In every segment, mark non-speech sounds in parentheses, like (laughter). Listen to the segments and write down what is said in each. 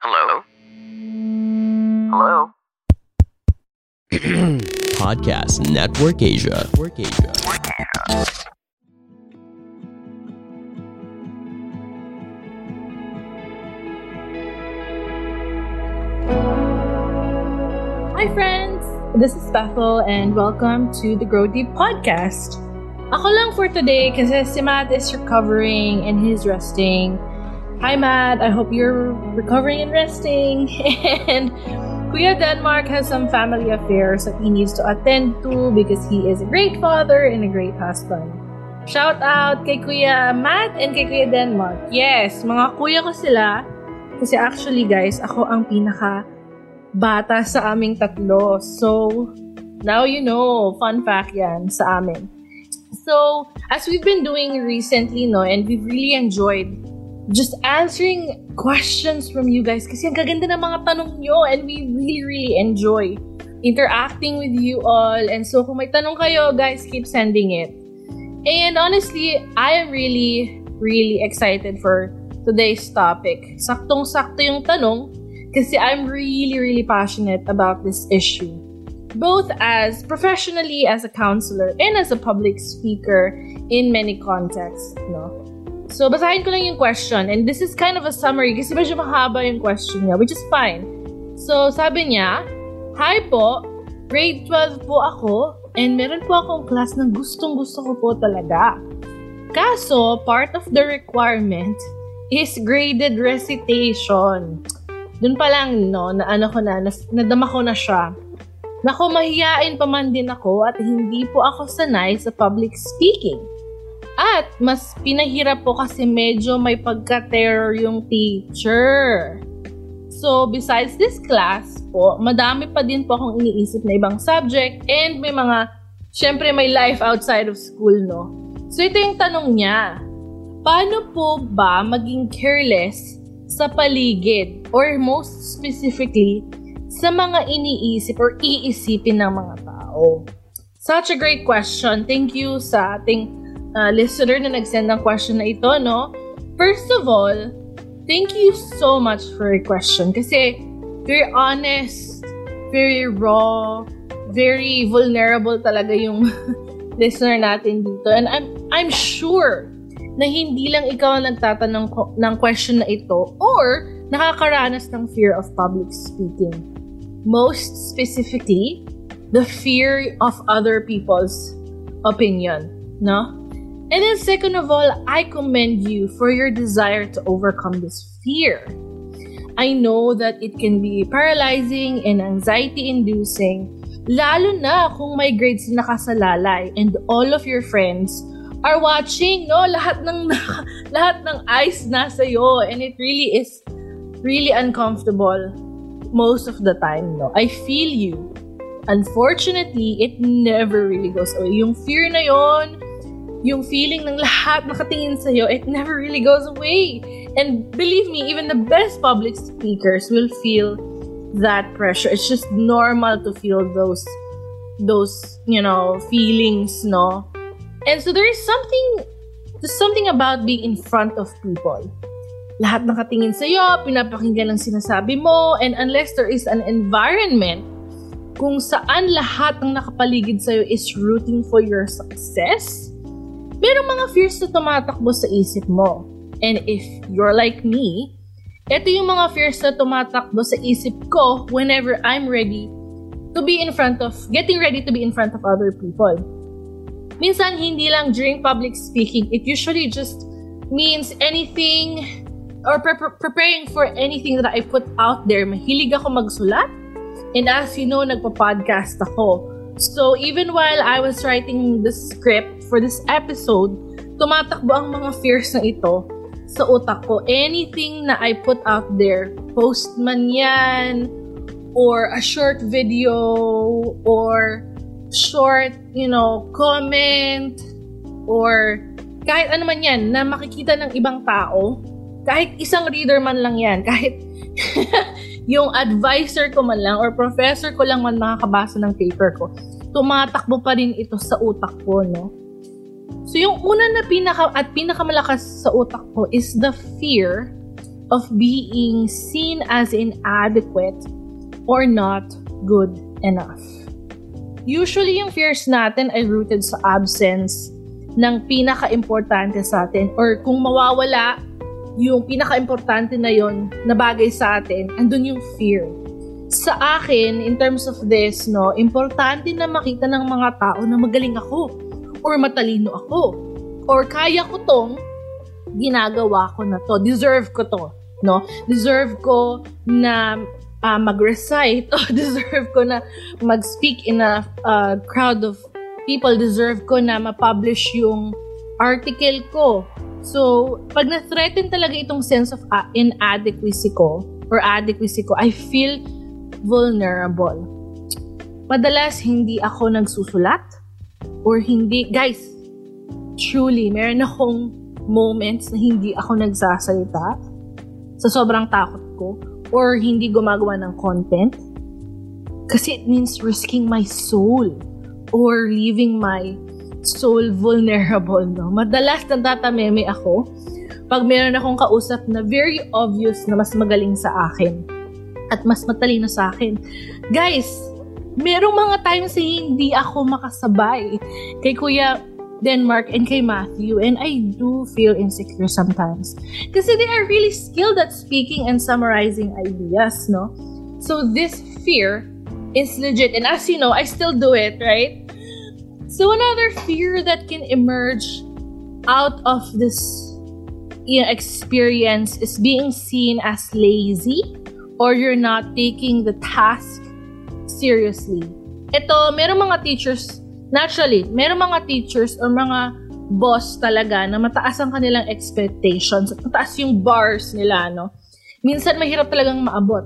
Hello? Hello? (clears throat) Podcast Network Asia. Network Asia. Hi, friends! This is Bethel, and welcome to the Grow Deep podcast. Ako lang for today kasi si Matt is recovering and he's resting. Hi, Matt. I hope you're recovering and resting. (laughs) and Kuya Denmark has some family affairs that he needs to attend to because he is a great father and a great husband. Shout out kay Kuya Matt and kay Kuya Denmark. Yes, mga kuya ko sila. Kasi actually, guys, ako ang pinaka bata sa aming tatlo. So, now you know, fun fact yan sa amin. So, as we've been doing recently, no, and we've really enjoyed just answering questions from you guys kasi ang kaganda ng mga tanong nyo and we really, really enjoy interacting with you all. And so, kung may tanong kayo, guys, keep sending it. And honestly, I am really, really excited for today's topic. Saktong-sakto yung tanong kasi I'm really, really passionate about this issue. Both as professionally as a counselor and as a public speaker in many contexts, no? So, basahin ko lang yung question. And this is kind of a summary kasi medyo mahaba yung question niya, which is fine. So, sabi niya, Hi po, grade 12 po ako and meron po akong class na gustong gusto ko po talaga. Kaso, part of the requirement is graded recitation. Doon pa lang, no, na ano ko na, nadama ko na siya. Nako, mahiyain pa man din ako at hindi po ako sanay sa public speaking. At mas pinahirap po kasi medyo may pagka-terror yung teacher. So, besides this class po, madami pa din po akong iniisip na ibang subject and may mga, syempre may life outside of school, no? So, ito yung tanong niya. Paano po ba maging careless sa paligid or most specifically sa mga iniisip or iisipin ng mga tao? Such a great question. Thank you sa ating uh, listener na nag-send ng question na ito, no? First of all, thank you so much for your question kasi very honest, very raw, very vulnerable talaga yung (laughs) listener natin dito. And I'm I'm sure na hindi lang ikaw ang nagtatanong ng question na ito or nakakaranas ng fear of public speaking. Most specifically, the fear of other people's opinion, no? And then second of all, I commend you for your desire to overcome this fear. I know that it can be paralyzing and anxiety-inducing, lalo na kung may grades na nakasalalay and all of your friends are watching, no? Lahat ng (laughs) lahat ng eyes nasa iyo and it really is really uncomfortable most of the time, no? I feel you. Unfortunately, it never really goes away. Yung fear na yon, yung feeling ng lahat nakatingin sa iyo, it never really goes away. And believe me, even the best public speakers will feel that pressure. It's just normal to feel those those, you know, feelings, no? And so there is something there's something about being in front of people. Lahat nakatingin sa iyo, pinapakinggan ang sinasabi mo, and unless there is an environment kung saan lahat ng nakapaligid sa iyo is rooting for your success, merong mga fears na tumatakbo sa isip mo. And if you're like me, ito yung mga fears na tumatakbo sa isip ko whenever I'm ready to be in front of, getting ready to be in front of other people. Minsan, hindi lang during public speaking, it usually just means anything or pre- pre- preparing for anything that I put out there. Mahilig ako magsulat. And as you know, nagpa-podcast ako. So, even while I was writing the script for this episode, tumatakbo ang mga fears na ito sa utak ko. Anything na I put out there, post man yan, or a short video, or short, you know, comment, or kahit ano man yan na makikita ng ibang tao, kahit isang reader man lang yan, kahit (laughs) yung advisor ko man lang or professor ko lang man makakabasa ng paper ko, tumatakbo pa rin ito sa utak ko, no? So yung una na pinaka at pinakamalakas sa utak ko is the fear of being seen as inadequate or not good enough. Usually, yung fears natin ay rooted sa absence ng pinaka-importante sa atin or kung mawawala yung pinaka-importante na yon na bagay sa atin, andun yung fear. Sa akin, in terms of this, no, importante na makita ng mga tao na magaling ako or matalino ako or kaya ko tong ginagawa ko na to. Deserve ko to. No? Deserve ko na uh, mag-recite (laughs) o deserve ko na mag-speak in a uh, crowd of people. Deserve ko na ma-publish yung article ko. So, pag na-threaten talaga itong sense of uh, inadequacy ko or adequacy ko, I feel vulnerable. Madalas, hindi ako nagsusulat or hindi, guys, truly, meron akong moments na hindi ako nagsasalita sa sobrang takot ko or hindi gumagawa ng content kasi it means risking my soul or leaving my soul vulnerable, no? Madalas natatameme ako pag meron akong kausap na very obvious na mas magaling sa akin at mas matalino sa akin. Guys, merong mga times na hindi ako makasabay kay Kuya Denmark and kay Matthew and I do feel insecure sometimes. Kasi they are really skilled at speaking and summarizing ideas, no? So this fear is legit. And as you know, I still do it, right? So another fear that can emerge out of this you know, experience is being seen as lazy or you're not taking the task seriously. Ito, merong mga teachers naturally, meron mga teachers or mga boss talaga na mataas ang kanilang expectations at mataas yung bars nila, no? Minsan mahirap talagang maabot.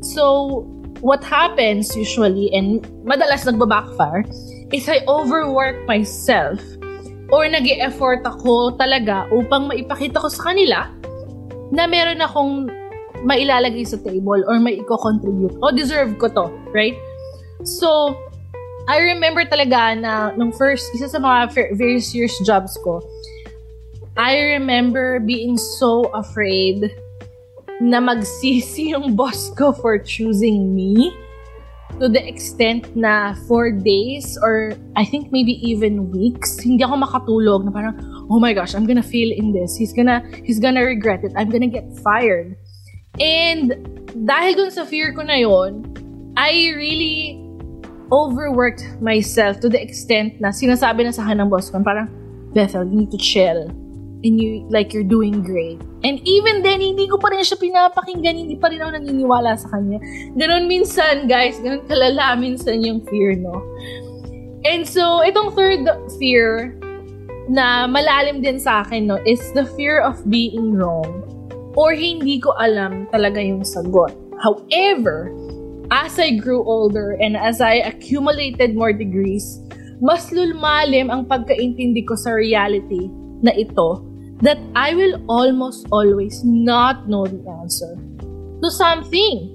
So, what happens usually, and madalas nagbabackfire, is I overwork myself or nag effort ako talaga upang maipakita ko sa kanila na meron akong mailalagay sa table or may i-contribute. O deserve ko to, right? So, I remember talaga na nung first, isa sa mga very serious jobs ko, I remember being so afraid na magsisi yung (laughs) boss ko for choosing me to the extent na for days or I think maybe even weeks, hindi ako makatulog na parang, oh my gosh, I'm gonna fail in this. He's gonna, he's gonna regret it. I'm gonna get fired. And dahil dun sa fear ko na yon, I really overworked myself to the extent na sinasabi na sa akin ng boss ko, parang, Bethel, you need to chill. And you, like, you're doing great. And even then, hindi ko pa rin siya pinapakinggan, hindi pa rin ako naniniwala sa kanya. Ganon minsan, guys, ganon kalala minsan yung fear, no? And so, itong third fear na malalim din sa akin, no, is the fear of being wrong or hindi ko alam talaga yung sagot. However, as I grew older and as I accumulated more degrees, mas lulmalim ang pagkaintindi ko sa reality na ito that I will almost always not know the answer to something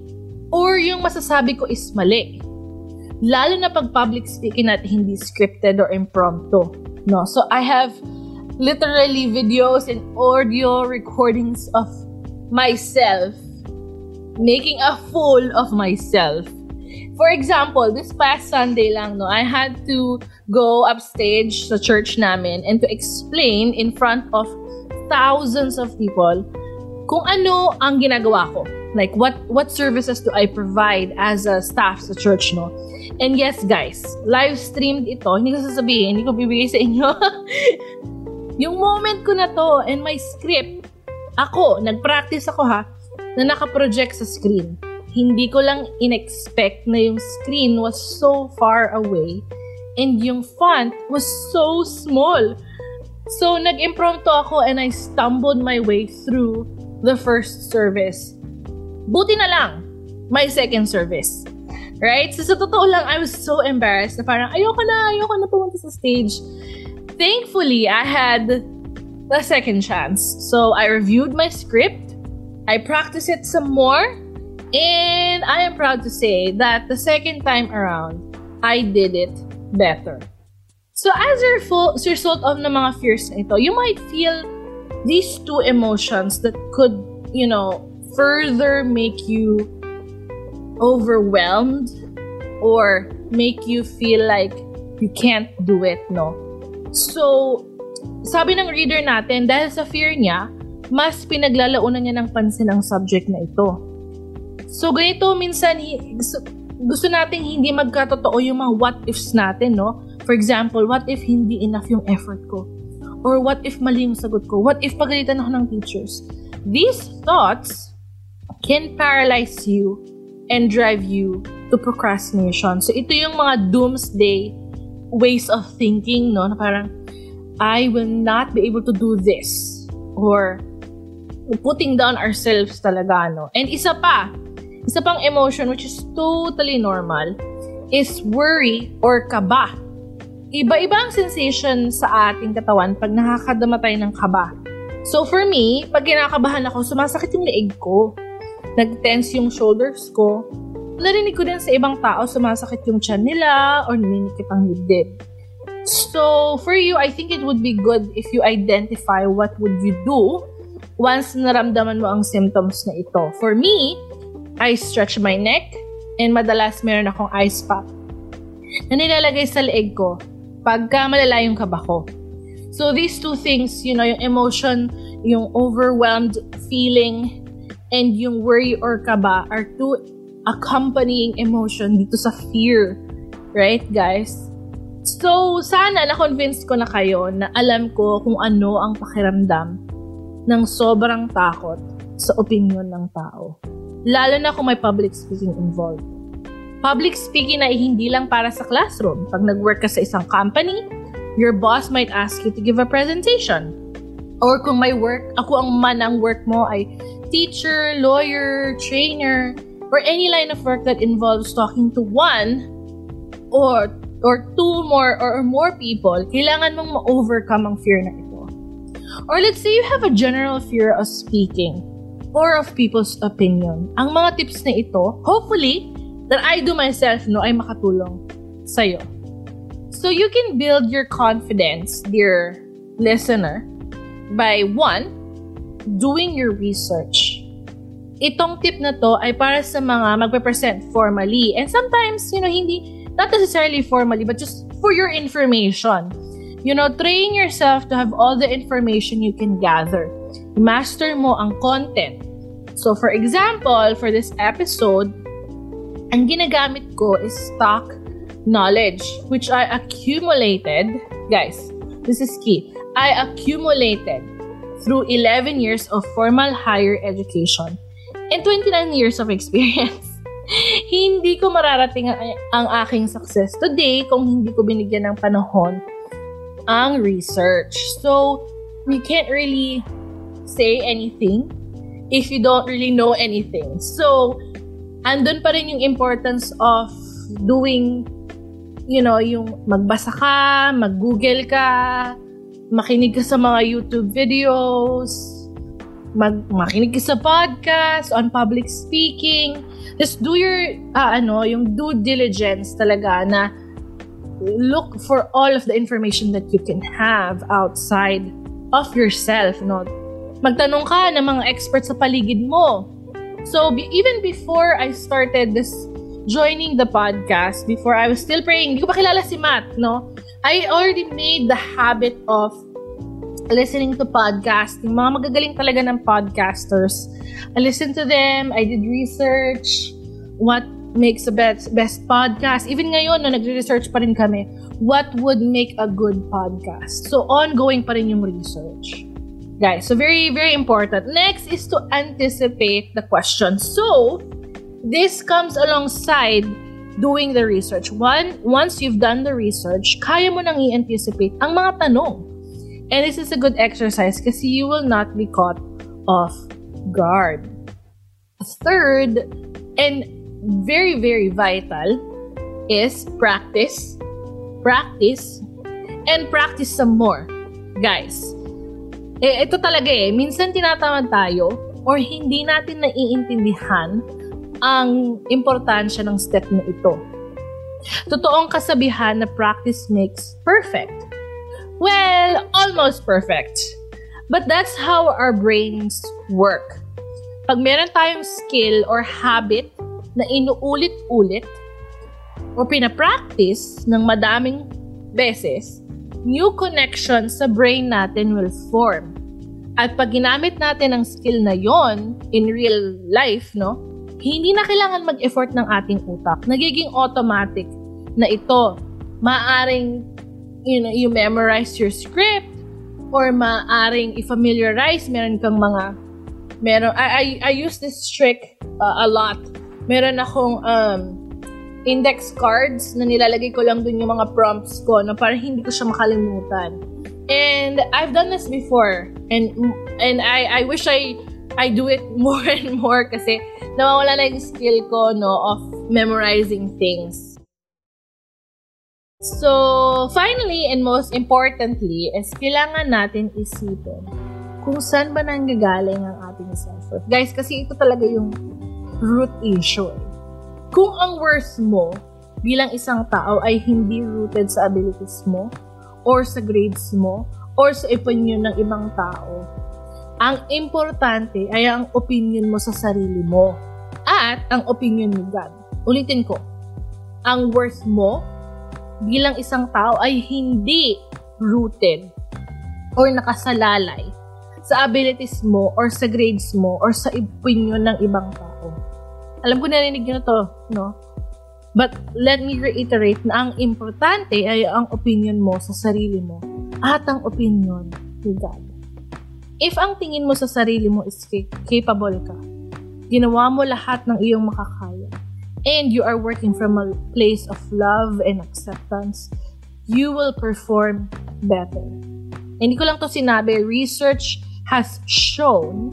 or yung masasabi ko is mali. Lalo na pag public speaking at hindi scripted or impromptu. No? So I have literally videos and audio recordings of myself making a fool of myself. For example, this past Sunday lang, no, I had to go upstage sa church namin and to explain in front of thousands of people kung ano ang ginagawa ko. Like, what what services do I provide as a staff sa church, no? And yes, guys, live streamed ito. Hindi ko sasabihin, hindi ko bibigay sa inyo. (laughs) yung moment ko na to and my script, ako, nag-practice ako ha, na nakaproject sa screen. Hindi ko lang in-expect na yung screen was so far away and yung font was so small. So, nag-impromptu ako and I stumbled my way through the first service. Buti na lang, my second service. Right? So, sa totoo lang, I was so embarrassed na parang, ayoko na, ayoko na pumunta sa stage. Thankfully, I had the second chance. So, I reviewed my script I practiced it some more, and I am proud to say that the second time around, I did it better. So as a result of the mga fears ito, you might feel these two emotions that could, you know, further make you overwhelmed or make you feel like you can't do it, no? So, sabi ng reader natin, dahil sa fear niya, mas pinaglalaunan niya ng pansin ang subject na ito. So, ganito, minsan, gusto nating hindi magkatotoo yung mga what ifs natin, no? For example, what if hindi enough yung effort ko? Or what if mali yung sagot ko? What if pagalitan ako ng teachers? These thoughts can paralyze you and drive you to procrastination. So, ito yung mga doomsday ways of thinking, no? Na parang, I will not be able to do this. Or, putting down ourselves talaga, no? And isa pa, isa pang emotion which is totally normal is worry or kaba. Iba-iba ang sensation sa ating katawan pag nakakadama tayo ng kaba. So for me, pag kinakabahan ako, sumasakit yung leeg ko. Nag-tense yung shoulders ko. Narinig ko din sa ibang tao, sumasakit yung chan nila or naninikip ang dibdib. So, for you, I think it would be good if you identify what would you do once naramdaman mo ang symptoms na ito. For me, I stretch my neck, and madalas meron akong ice pack na nilalagay sa leeg ko pagka malala yung kaba ko. So these two things, you know, yung emotion, yung overwhelmed feeling, and yung worry or kaba are two accompanying emotion dito sa fear. Right, guys? So, sana na-convince ko na kayo na alam ko kung ano ang pakiramdam ng sobrang takot sa opinion ng tao lalo na kung may public speaking involved. Public speaking ay hindi lang para sa classroom. Pag nag-work ka sa isang company, your boss might ask you to give a presentation. Or kung may work, ako ang man ang work mo ay teacher, lawyer, trainer, or any line of work that involves talking to one or or two more or more people, kailangan mong ma-overcome ang fear na ito. Or let's say you have a general fear of speaking or of people's opinion. Ang mga tips na ito, hopefully, that I do myself no ay makatulong sa'yo. So you can build your confidence, dear listener, by one, doing your research. Itong tip na to ay para sa mga magpe-present formally. And sometimes, you know, hindi, not necessarily formally, but just for your information. You know, train yourself to have all the information you can gather. Master mo ang content So for example, for this episode, ang ginagamit ko is stock knowledge which I accumulated, guys, this is key. I accumulated through 11 years of formal higher education and 29 years of experience. (laughs) hindi ko mararating ang, aking success today kung hindi ko binigyan ng panahon ang research. So, we can't really say anything if you don't really know anything. So, andun pa rin yung importance of doing, you know, yung magbasa ka, mag-google ka, makinig ka sa mga YouTube videos, mag makinig sa podcast on public speaking. Just do your, uh, ano, yung due diligence talaga na look for all of the information that you can have outside of yourself, no? Magtanong ka ng mga experts sa paligid mo. So, be, even before I started this joining the podcast, before I was still praying, hindi ko pa kilala si Matt, no? I already made the habit of listening to podcasting. Mga magagaling talaga ng podcasters. I listened to them, I did research, what makes the best, best podcast. Even ngayon, no, nagre-research pa rin kami, what would make a good podcast. So, ongoing pa rin yung research. Guys, so very, very important. Next is to anticipate the question. So, this comes alongside doing the research. One, once you've done the research, kaya mo nang i-anticipate ang mga tanong. And this is a good exercise kasi you will not be caught off guard. Third, and very, very vital, is practice, practice, and practice some more. Guys, eh, ito talaga eh, minsan tinatamad tayo or hindi natin naiintindihan ang importansya ng step na ito. Totoong kasabihan na practice makes perfect. Well, almost perfect. But that's how our brains work. Pag meron tayong skill or habit na inuulit-ulit o pinapractice ng madaming beses, new connections sa brain natin will form. At pag ginamit natin ang skill na yon in real life, no, hindi na kailangan mag-effort ng ating utak. Nagiging automatic na ito. Maaring you know, you memorize your script or maaring i-familiarize, meron kang mga meron I, I, I use this trick uh, a lot. Meron akong um, index cards na nilalagay ko lang dun yung mga prompts ko na para hindi ko siya makalimutan. And I've done this before and and I I wish I I do it (laughs) more and more kasi nawawala na yung skill ko no of memorizing things. So, finally and most importantly is kailangan natin isipin kung saan ba nanggagaling ang ating self-worth. Guys, kasi ito talaga yung root issue. Kung ang worth mo bilang isang tao ay hindi rooted sa abilities mo, or sa grades mo, or sa opinion ng ibang tao, ang importante ay ang opinion mo sa sarili mo at ang opinion ni God. Ulitin ko, ang worth mo bilang isang tao ay hindi rooted or nakasalalay sa abilities mo or sa grades mo or sa opinion ng ibang tao. Alam ko narinig nyo to, no? But let me reiterate na ang importante ay ang opinion mo sa sarili mo at ang opinion ni God. If ang tingin mo sa sarili mo is capable ka, ginawa mo lahat ng iyong makakaya, and you are working from a place of love and acceptance, you will perform better. Hindi ko lang to sinabi, research has shown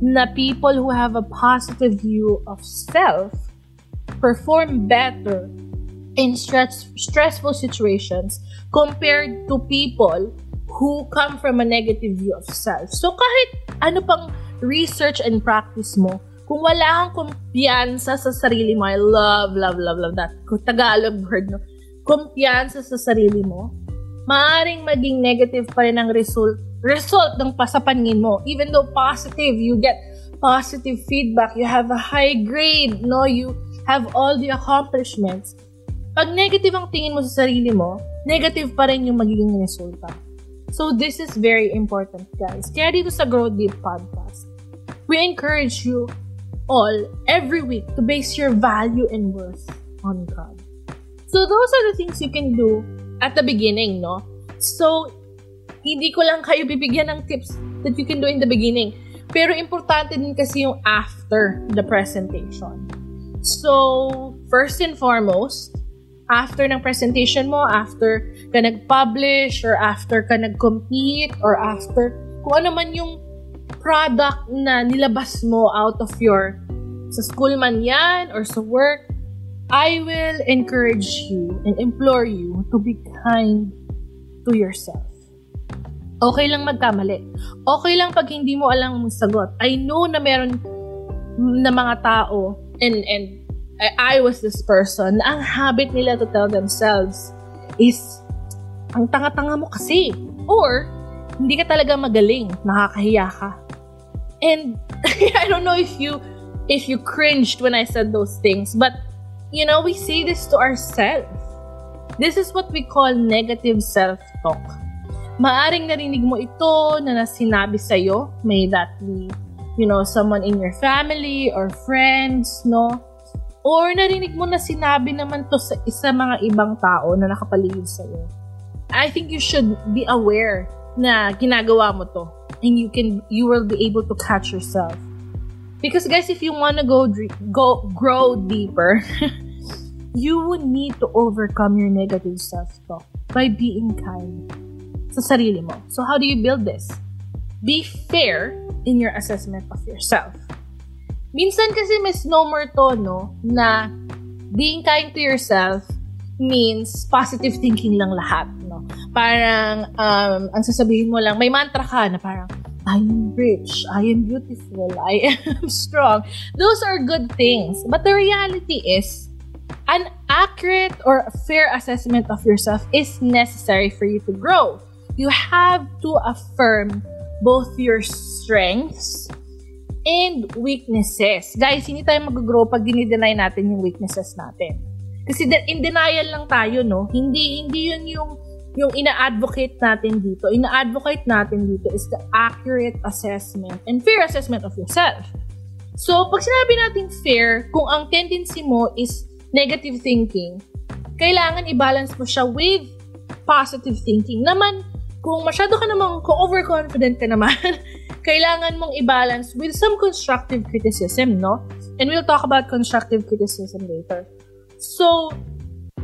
na people who have a positive view of self perform better in stress, stressful situations compared to people who come from a negative view of self. So kahit ano pang research and practice mo, kung wala kang kumpiyansa sa sarili mo, I love, love, love, love that. Tagalog word, no? Kumpiyansa sa sarili mo, maaring maging negative pa rin ang result, result ng pasapanin mo. Even though positive, you get positive feedback, you have a high grade, no? You have all the accomplishments. Pag negative ang tingin mo sa sarili mo, negative pa rin yung magiging resulta. So this is very important, guys. Kaya dito sa Grow Deep Podcast, we encourage you all every week to base your value and worth on God. So those are the things you can do at the beginning, no? So, hindi ko lang kayo bibigyan ng tips that you can do in the beginning. Pero importante din kasi yung after the presentation. So, first and foremost, after ng presentation mo, after ka nag-publish, or after ka nag-compete, or after kung ano man yung product na nilabas mo out of your sa school man yan or sa work, I will encourage you and implore you to be kind to yourself. Okay lang magkamali. Okay lang pag hindi mo alam ang sagot. I know na meron na mga tao and and I, I was this person na ang habit nila to tell themselves is ang tanga-tanga mo kasi or hindi ka talaga magaling, nakakahiya ka. And (laughs) I don't know if you if you cringed when I said those things, but you know, we say this to ourselves. This is what we call negative self-talk. Maaring narinig mo ito na nasinabi sa'yo. May that be, you know, someone in your family or friends, no? Or narinig mo na sinabi naman to sa isa mga ibang tao na nakapaligid sa'yo. I think you should be aware na ginagawa mo to and you can you will be able to catch yourself. Because guys if you want to go go grow deeper (laughs) you would need to overcome your negative self-talk by being kind sa sarili mo. So how do you build this? Be fair in your assessment of yourself. Minsan kasi misnomer to no na being kind to yourself means positive thinking lang lahat no parang um, ang sasabihin mo lang, may mantra ka na parang, I am rich, I am beautiful, I (laughs) am strong. Those are good things. But the reality is, an accurate or fair assessment of yourself is necessary for you to grow. You have to affirm both your strengths and weaknesses. Guys, hindi tayo mag-grow pag dinideny natin yung weaknesses natin. Kasi in denial lang tayo, no? Hindi, hindi yun yung, yung ina-advocate natin dito. Ina-advocate natin dito is the accurate assessment and fair assessment of yourself. So, pag sinabi natin fair, kung ang tendency mo is negative thinking, kailangan i-balance mo siya with positive thinking. Naman, kung masyado ka namang, kung overconfident ka naman, (laughs) kailangan mong i-balance with some constructive criticism, no? And we'll talk about constructive criticism later. So,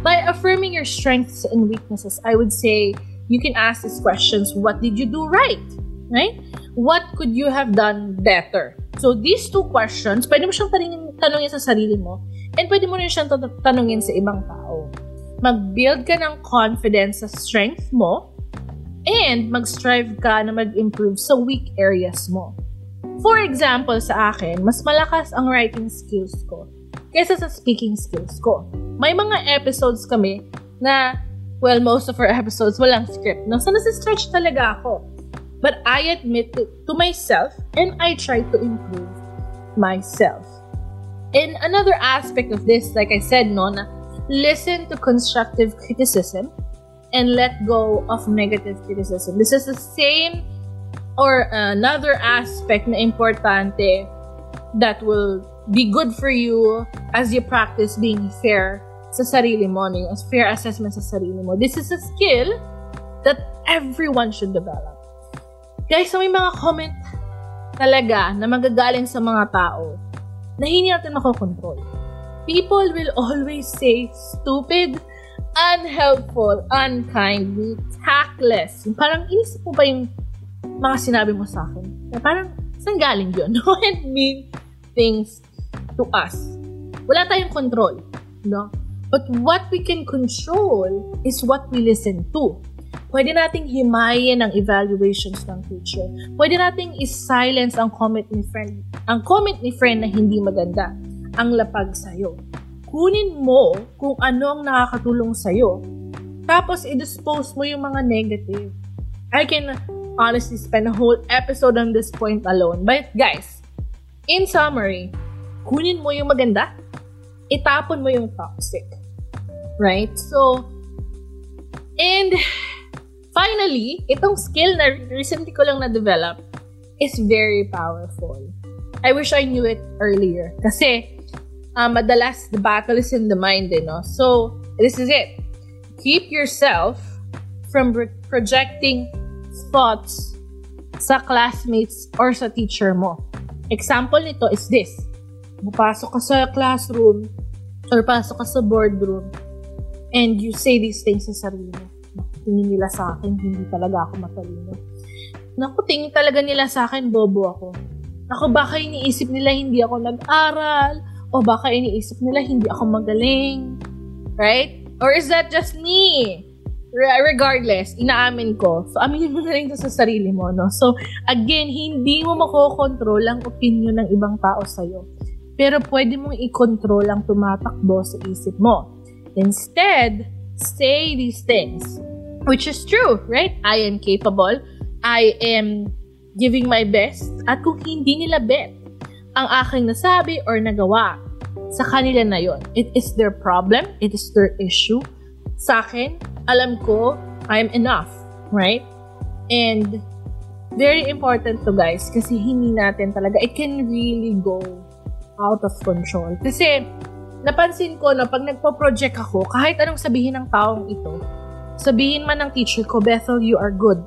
by affirming your strengths and weaknesses, I would say you can ask these questions. What did you do right? Right? What could you have done better? So, these two questions, pwede mo siyang tanungin, tanungin sa sarili mo and pwede mo rin siyang tanungin sa ibang tao. Mag-build ka ng confidence sa strength mo and mag-strive ka na mag-improve sa weak areas mo. For example, sa akin, mas malakas ang writing skills ko kaysa sa speaking skills ko. May mga episodes kami na, well, most of our episodes walang script. No? So, nasa-stretch talaga ako. But I admit it to myself and I try to improve myself. And another aspect of this, like I said, no, na listen to constructive criticism and let go of negative criticism. This is the same or another aspect na importante that will be good for you as you practice being fair sa sarili mo, no? as fair assessment sa sarili mo. This is a skill that everyone should develop. Guys, may mga comment talaga na magagaling sa mga tao na hindi natin makokontrol. People will always say stupid, unhelpful, unkind, tactless. Parang inisip mo ba yung mga sinabi mo sa akin? Na parang, saan galing yun? (laughs) And mean things to us. Wala tayong control. No? But what we can control is what we listen to. Pwede nating himayin ang evaluations ng teacher. Pwede nating is-silence ang comment ni friend, ang comment ni friend na hindi maganda, ang lapag sa'yo kunin mo kung ano ang nakakatulong sa'yo. Tapos, i-dispose mo yung mga negative. I can honestly spend a whole episode on this point alone. But guys, in summary, kunin mo yung maganda, itapon mo yung toxic. Right? So, and finally, itong skill na recently ko lang na-develop is very powerful. I wish I knew it earlier. Kasi, uh, madalas the battle is in the mind, eh, no? So, this is it. Keep yourself from re- projecting thoughts sa classmates or sa teacher mo. Example nito is this. Pupasok ka sa classroom or pasok ka sa boardroom and you say these things sa sarili mo. Tingin nila sa akin, hindi talaga ako matalino. Naku, tingin talaga nila sa akin, bobo ako. Ako, baka iniisip nila hindi ako nag-aral o baka iniisip nila hindi ako magaling. Right? Or is that just me? Re- regardless, inaamin ko. So, aminin mo na rin sa sarili mo, no? So, again, hindi mo makokontrol ang opinion ng ibang tao sa'yo. Pero pwede mong i-control ang tumatakbo sa isip mo. Instead, say these things. Which is true, right? I am capable. I am giving my best. At kung hindi nila bet, ang aking nasabi or nagawa. Sa kanila na yon. It is their problem. It is their issue. Sa akin, alam ko, I'm enough. Right? And very important to guys kasi hindi natin talaga, it can really go out of control. Kasi napansin ko na pag nagpo-project ako, kahit anong sabihin ng taong ito, sabihin man ng teacher ko, Bethel, you are good.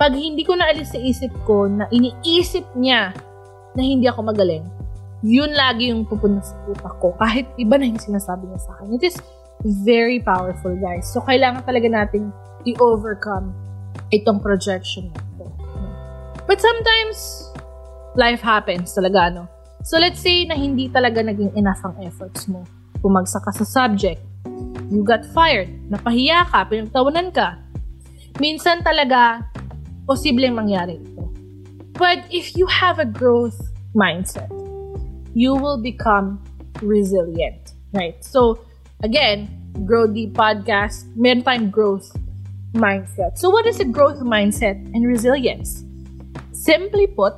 Pag hindi ko naalis sa isip ko na iniisip niya na hindi ako magaling, yun lagi yung pupunta sa utak ko. Kahit iba na yung sinasabi niya sa akin. It is very powerful, guys. So, kailangan talaga nating i-overcome itong projection na ito. But sometimes, life happens talaga, no? So, let's say na hindi talaga naging enough ang efforts mo. Pumagsak ka sa subject. You got fired. Napahiya ka. Pinagtawanan ka. Minsan talaga, posibleng mangyari ito. But if you have a growth mindset, you will become resilient, right? So, again, Grow Deep Podcast, meron tayong growth mindset. So, what is a growth mindset and resilience? Simply put,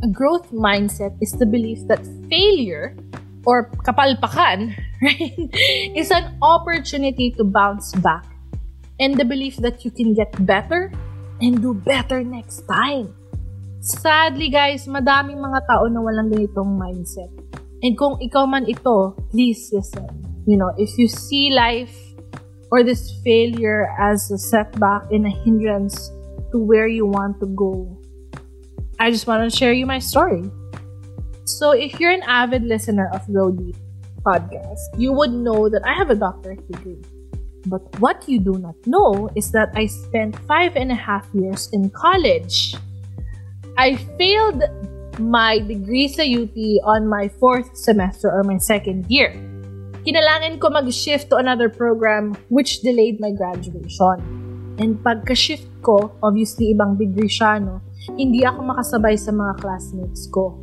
A growth mindset is the belief that failure or kapalpakan, (laughs) right, is an opportunity to bounce back and the belief that you can get better and do better next time. Sadly guys, madaming mga tao na walang ganitong mindset. And kung ikaw man ito, please listen. You know, if you see life or this failure as a setback and a hindrance to where you want to go, I just want to share you my story. So if you're an avid listener of Deep podcast, you would know that I have a doctorate degree. But what you do not know is that I spent five and a half years in college. I failed my degree sa UP on my fourth semester or my second year. Kinalangan ko mag-shift to another program which delayed my graduation. And pagka-shift ko, obviously ibang degree siya, no? Hindi ako makasabay sa mga classmates ko.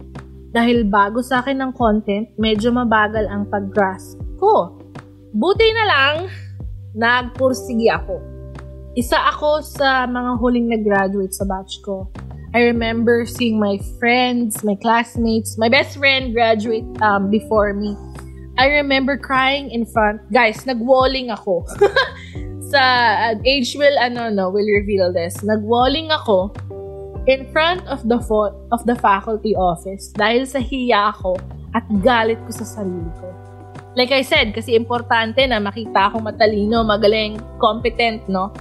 Dahil bago sa akin ng content, medyo mabagal ang pag-grasp ko. Buti na lang, nagpursigi ako. Isa ako sa mga huling nag-graduate sa batch ko. I remember seeing my friends, my classmates, my best friend graduate um, before me. I remember crying in front. Guys, nagwalling ako. (laughs) sa uh, age will ano no will reveal this. Nagwalling ako in front of the fo- of the faculty office dahil sa hiya ako at galit ko sa sarili ko. Like I said, kasi importante na makita akong matalino, magaling, competent, no?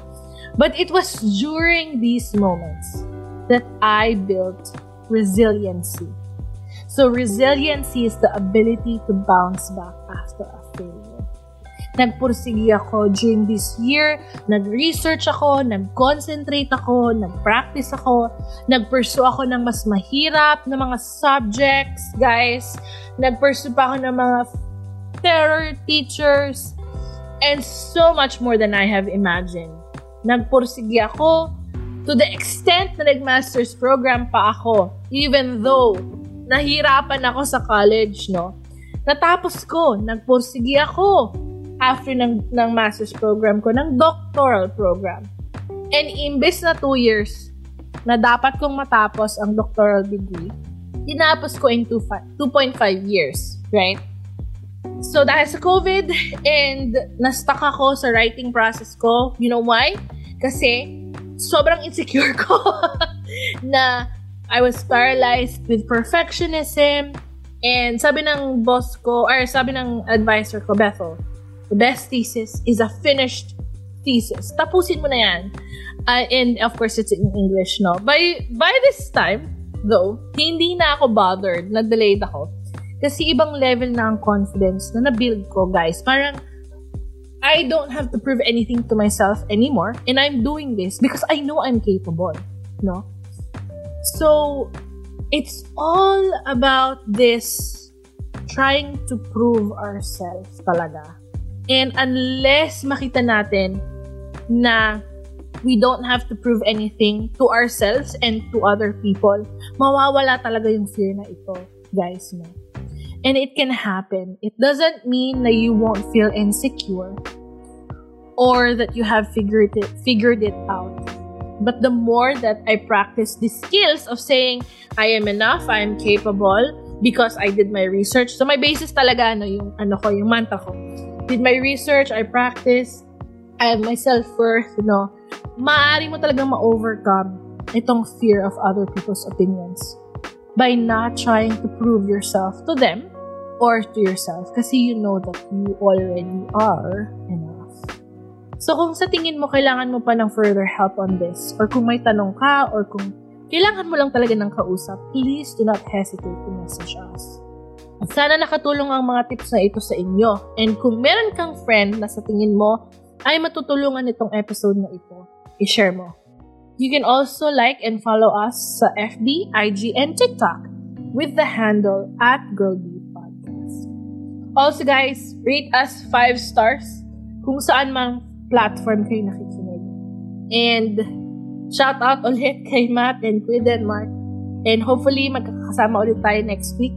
But it was during these moments that I built resiliency. So resiliency is the ability to bounce back after a failure. Nagpursigi ako during this year, nag-research ako, nag-concentrate ako, nag-practice ako, nag-pursue ako ng mas mahirap na mga subjects, guys. Nag-pursue pa ako ng mga terror teachers, and so much more than I have imagined. Nagpursigi ako to the extent na nag-master's program pa ako, even though nahirapan ako sa college, no? Natapos ko, nagpursigi ako after ng, ng master's program ko, ng doctoral program. And imbes na 2 years na dapat kong matapos ang doctoral degree, tinapos ko in 2.5 years, right? So, dahil sa COVID and na-stuck ako sa writing process ko, you know why? Kasi sobrang insecure (laughs) ko na I was paralyzed with perfectionism and sabi ng boss ko, or sabi ng advisor ko, Bethel, the best thesis is a finished thesis. Tapusin mo na yan. Uh, and of course, it's in English, no? By, by this time, though, hindi na ako bothered, na-delayed ako. Kasi ibang level na ang confidence na na-build ko, guys. Parang, I don't have to prove anything to myself anymore. And I'm doing this because I know I'm capable. No? So, it's all about this trying to prove ourselves talaga. And unless makita natin na we don't have to prove anything to ourselves and to other people, mawawala talaga yung fear na ito, guys. No? And it can happen. It doesn't mean that you won't feel insecure or that you have figured it figured it out. But the more that I practice the skills of saying I am enough, I am capable because I did my research. So my basis talaga ano yung ano ko, yung manta ko. Did my research, I practice, I have my self-worth, you know. Maaari mo talagang ma-overcome itong fear of other people's opinions by not trying to prove yourself to them or to yourself kasi you know that you already are enough. So kung sa tingin mo kailangan mo pa ng further help on this or kung may tanong ka or kung kailangan mo lang talaga ng kausap, please do not hesitate to message us. Sana nakatulong ang mga tips na ito sa inyo. And kung meron kang friend na sa tingin mo ay matutulungan itong episode na ito, i-share mo. You can also like and follow us sa FB, IG, and TikTok with the handle at GirlD. Also guys, rate us 5 stars kung saan mang platform kayo nakikinig. And shout out (laughs) ulit kay Matt and Kuya Denmark. And hopefully magkakasama ulit tayo next week.